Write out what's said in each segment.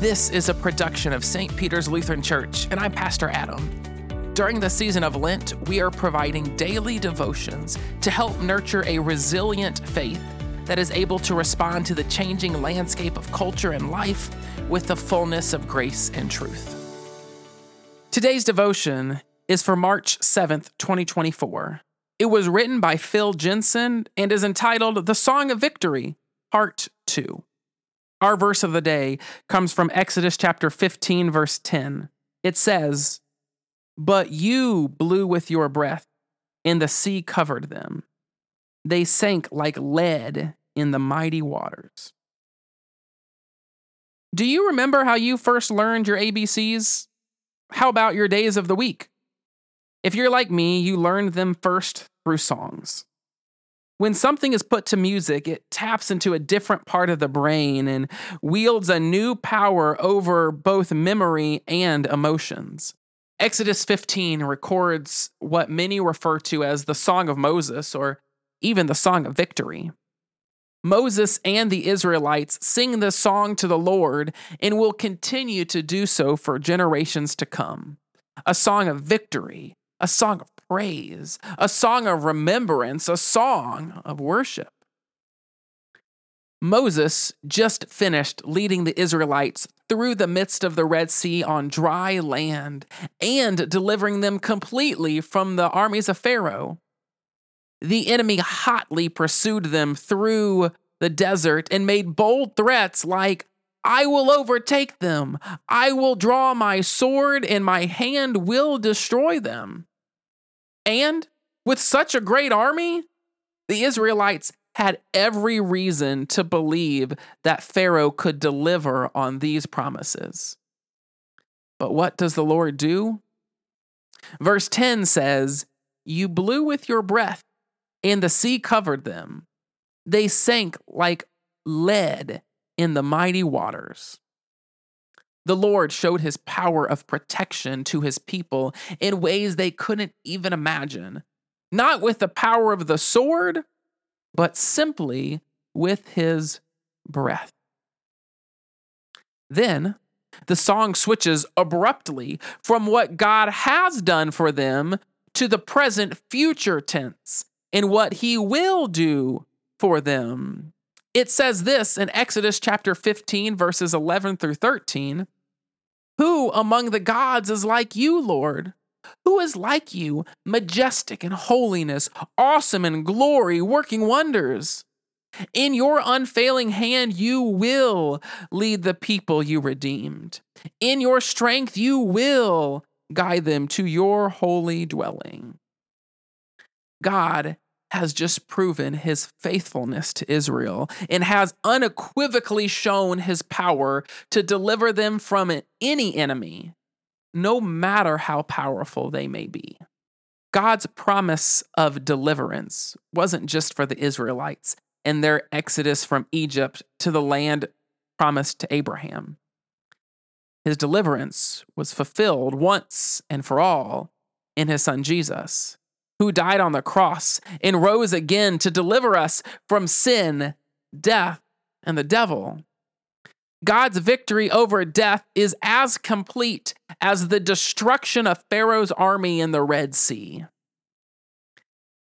This is a production of St. Peter's Lutheran Church, and I'm Pastor Adam. During the season of Lent, we are providing daily devotions to help nurture a resilient faith that is able to respond to the changing landscape of culture and life with the fullness of grace and truth. Today's devotion is for March 7th, 2024. It was written by Phil Jensen and is entitled The Song of Victory, Part 2. Our verse of the day comes from Exodus chapter 15, verse 10. It says, But you blew with your breath, and the sea covered them. They sank like lead in the mighty waters. Do you remember how you first learned your ABCs? How about your days of the week? If you're like me, you learned them first through songs. When something is put to music, it taps into a different part of the brain and wields a new power over both memory and emotions. Exodus 15 records what many refer to as the Song of Moses or even the Song of Victory. Moses and the Israelites sing this song to the Lord and will continue to do so for generations to come. A song of victory, a song of praise, a song of remembrance, a song of worship. Moses just finished leading the Israelites through the midst of the Red Sea on dry land and delivering them completely from the armies of Pharaoh. The enemy hotly pursued them through the desert and made bold threats like, I will overtake them. I will draw my sword, and my hand will destroy them. And with such a great army, the Israelites had every reason to believe that Pharaoh could deliver on these promises. But what does the Lord do? Verse 10 says, You blew with your breath, and the sea covered them. They sank like lead in the mighty waters. The Lord showed his power of protection to his people in ways they couldn't even imagine, not with the power of the sword, but simply with his breath. Then the song switches abruptly from what God has done for them to the present future tense and what he will do for them. It says this in Exodus chapter 15, verses 11 through 13 Who among the gods is like you, Lord? Who is like you, majestic in holiness, awesome in glory, working wonders? In your unfailing hand, you will lead the people you redeemed. In your strength, you will guide them to your holy dwelling. God has just proven his faithfulness to Israel and has unequivocally shown his power to deliver them from any enemy, no matter how powerful they may be. God's promise of deliverance wasn't just for the Israelites and their exodus from Egypt to the land promised to Abraham. His deliverance was fulfilled once and for all in his son Jesus who died on the cross and rose again to deliver us from sin, death, and the devil. God's victory over death is as complete as the destruction of Pharaoh's army in the Red Sea.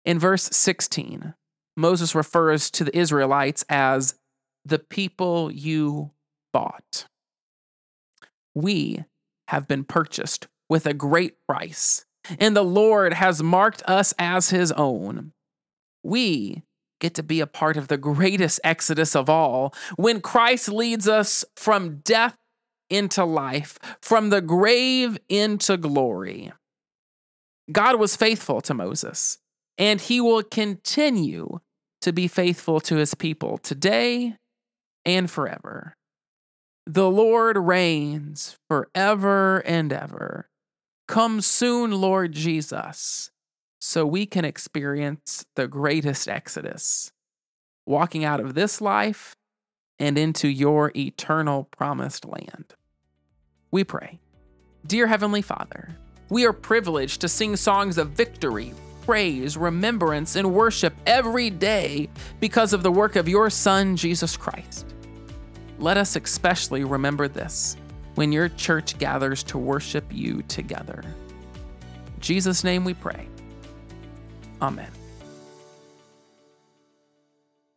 In verse 16, Moses refers to the Israelites as the people you bought. We have been purchased with a great price and the Lord has marked us as his own. We get to be a part of the greatest exodus of all when Christ leads us from death into life, from the grave into glory. God was faithful to Moses, and he will continue to be faithful to his people today and forever. The Lord reigns forever and ever. Come soon, Lord Jesus, so we can experience the greatest exodus, walking out of this life and into your eternal promised land. We pray. Dear Heavenly Father, we are privileged to sing songs of victory, praise, remembrance, and worship every day because of the work of your Son, Jesus Christ. Let us especially remember this when your church gathers to worship you together. In Jesus' name we pray. Amen.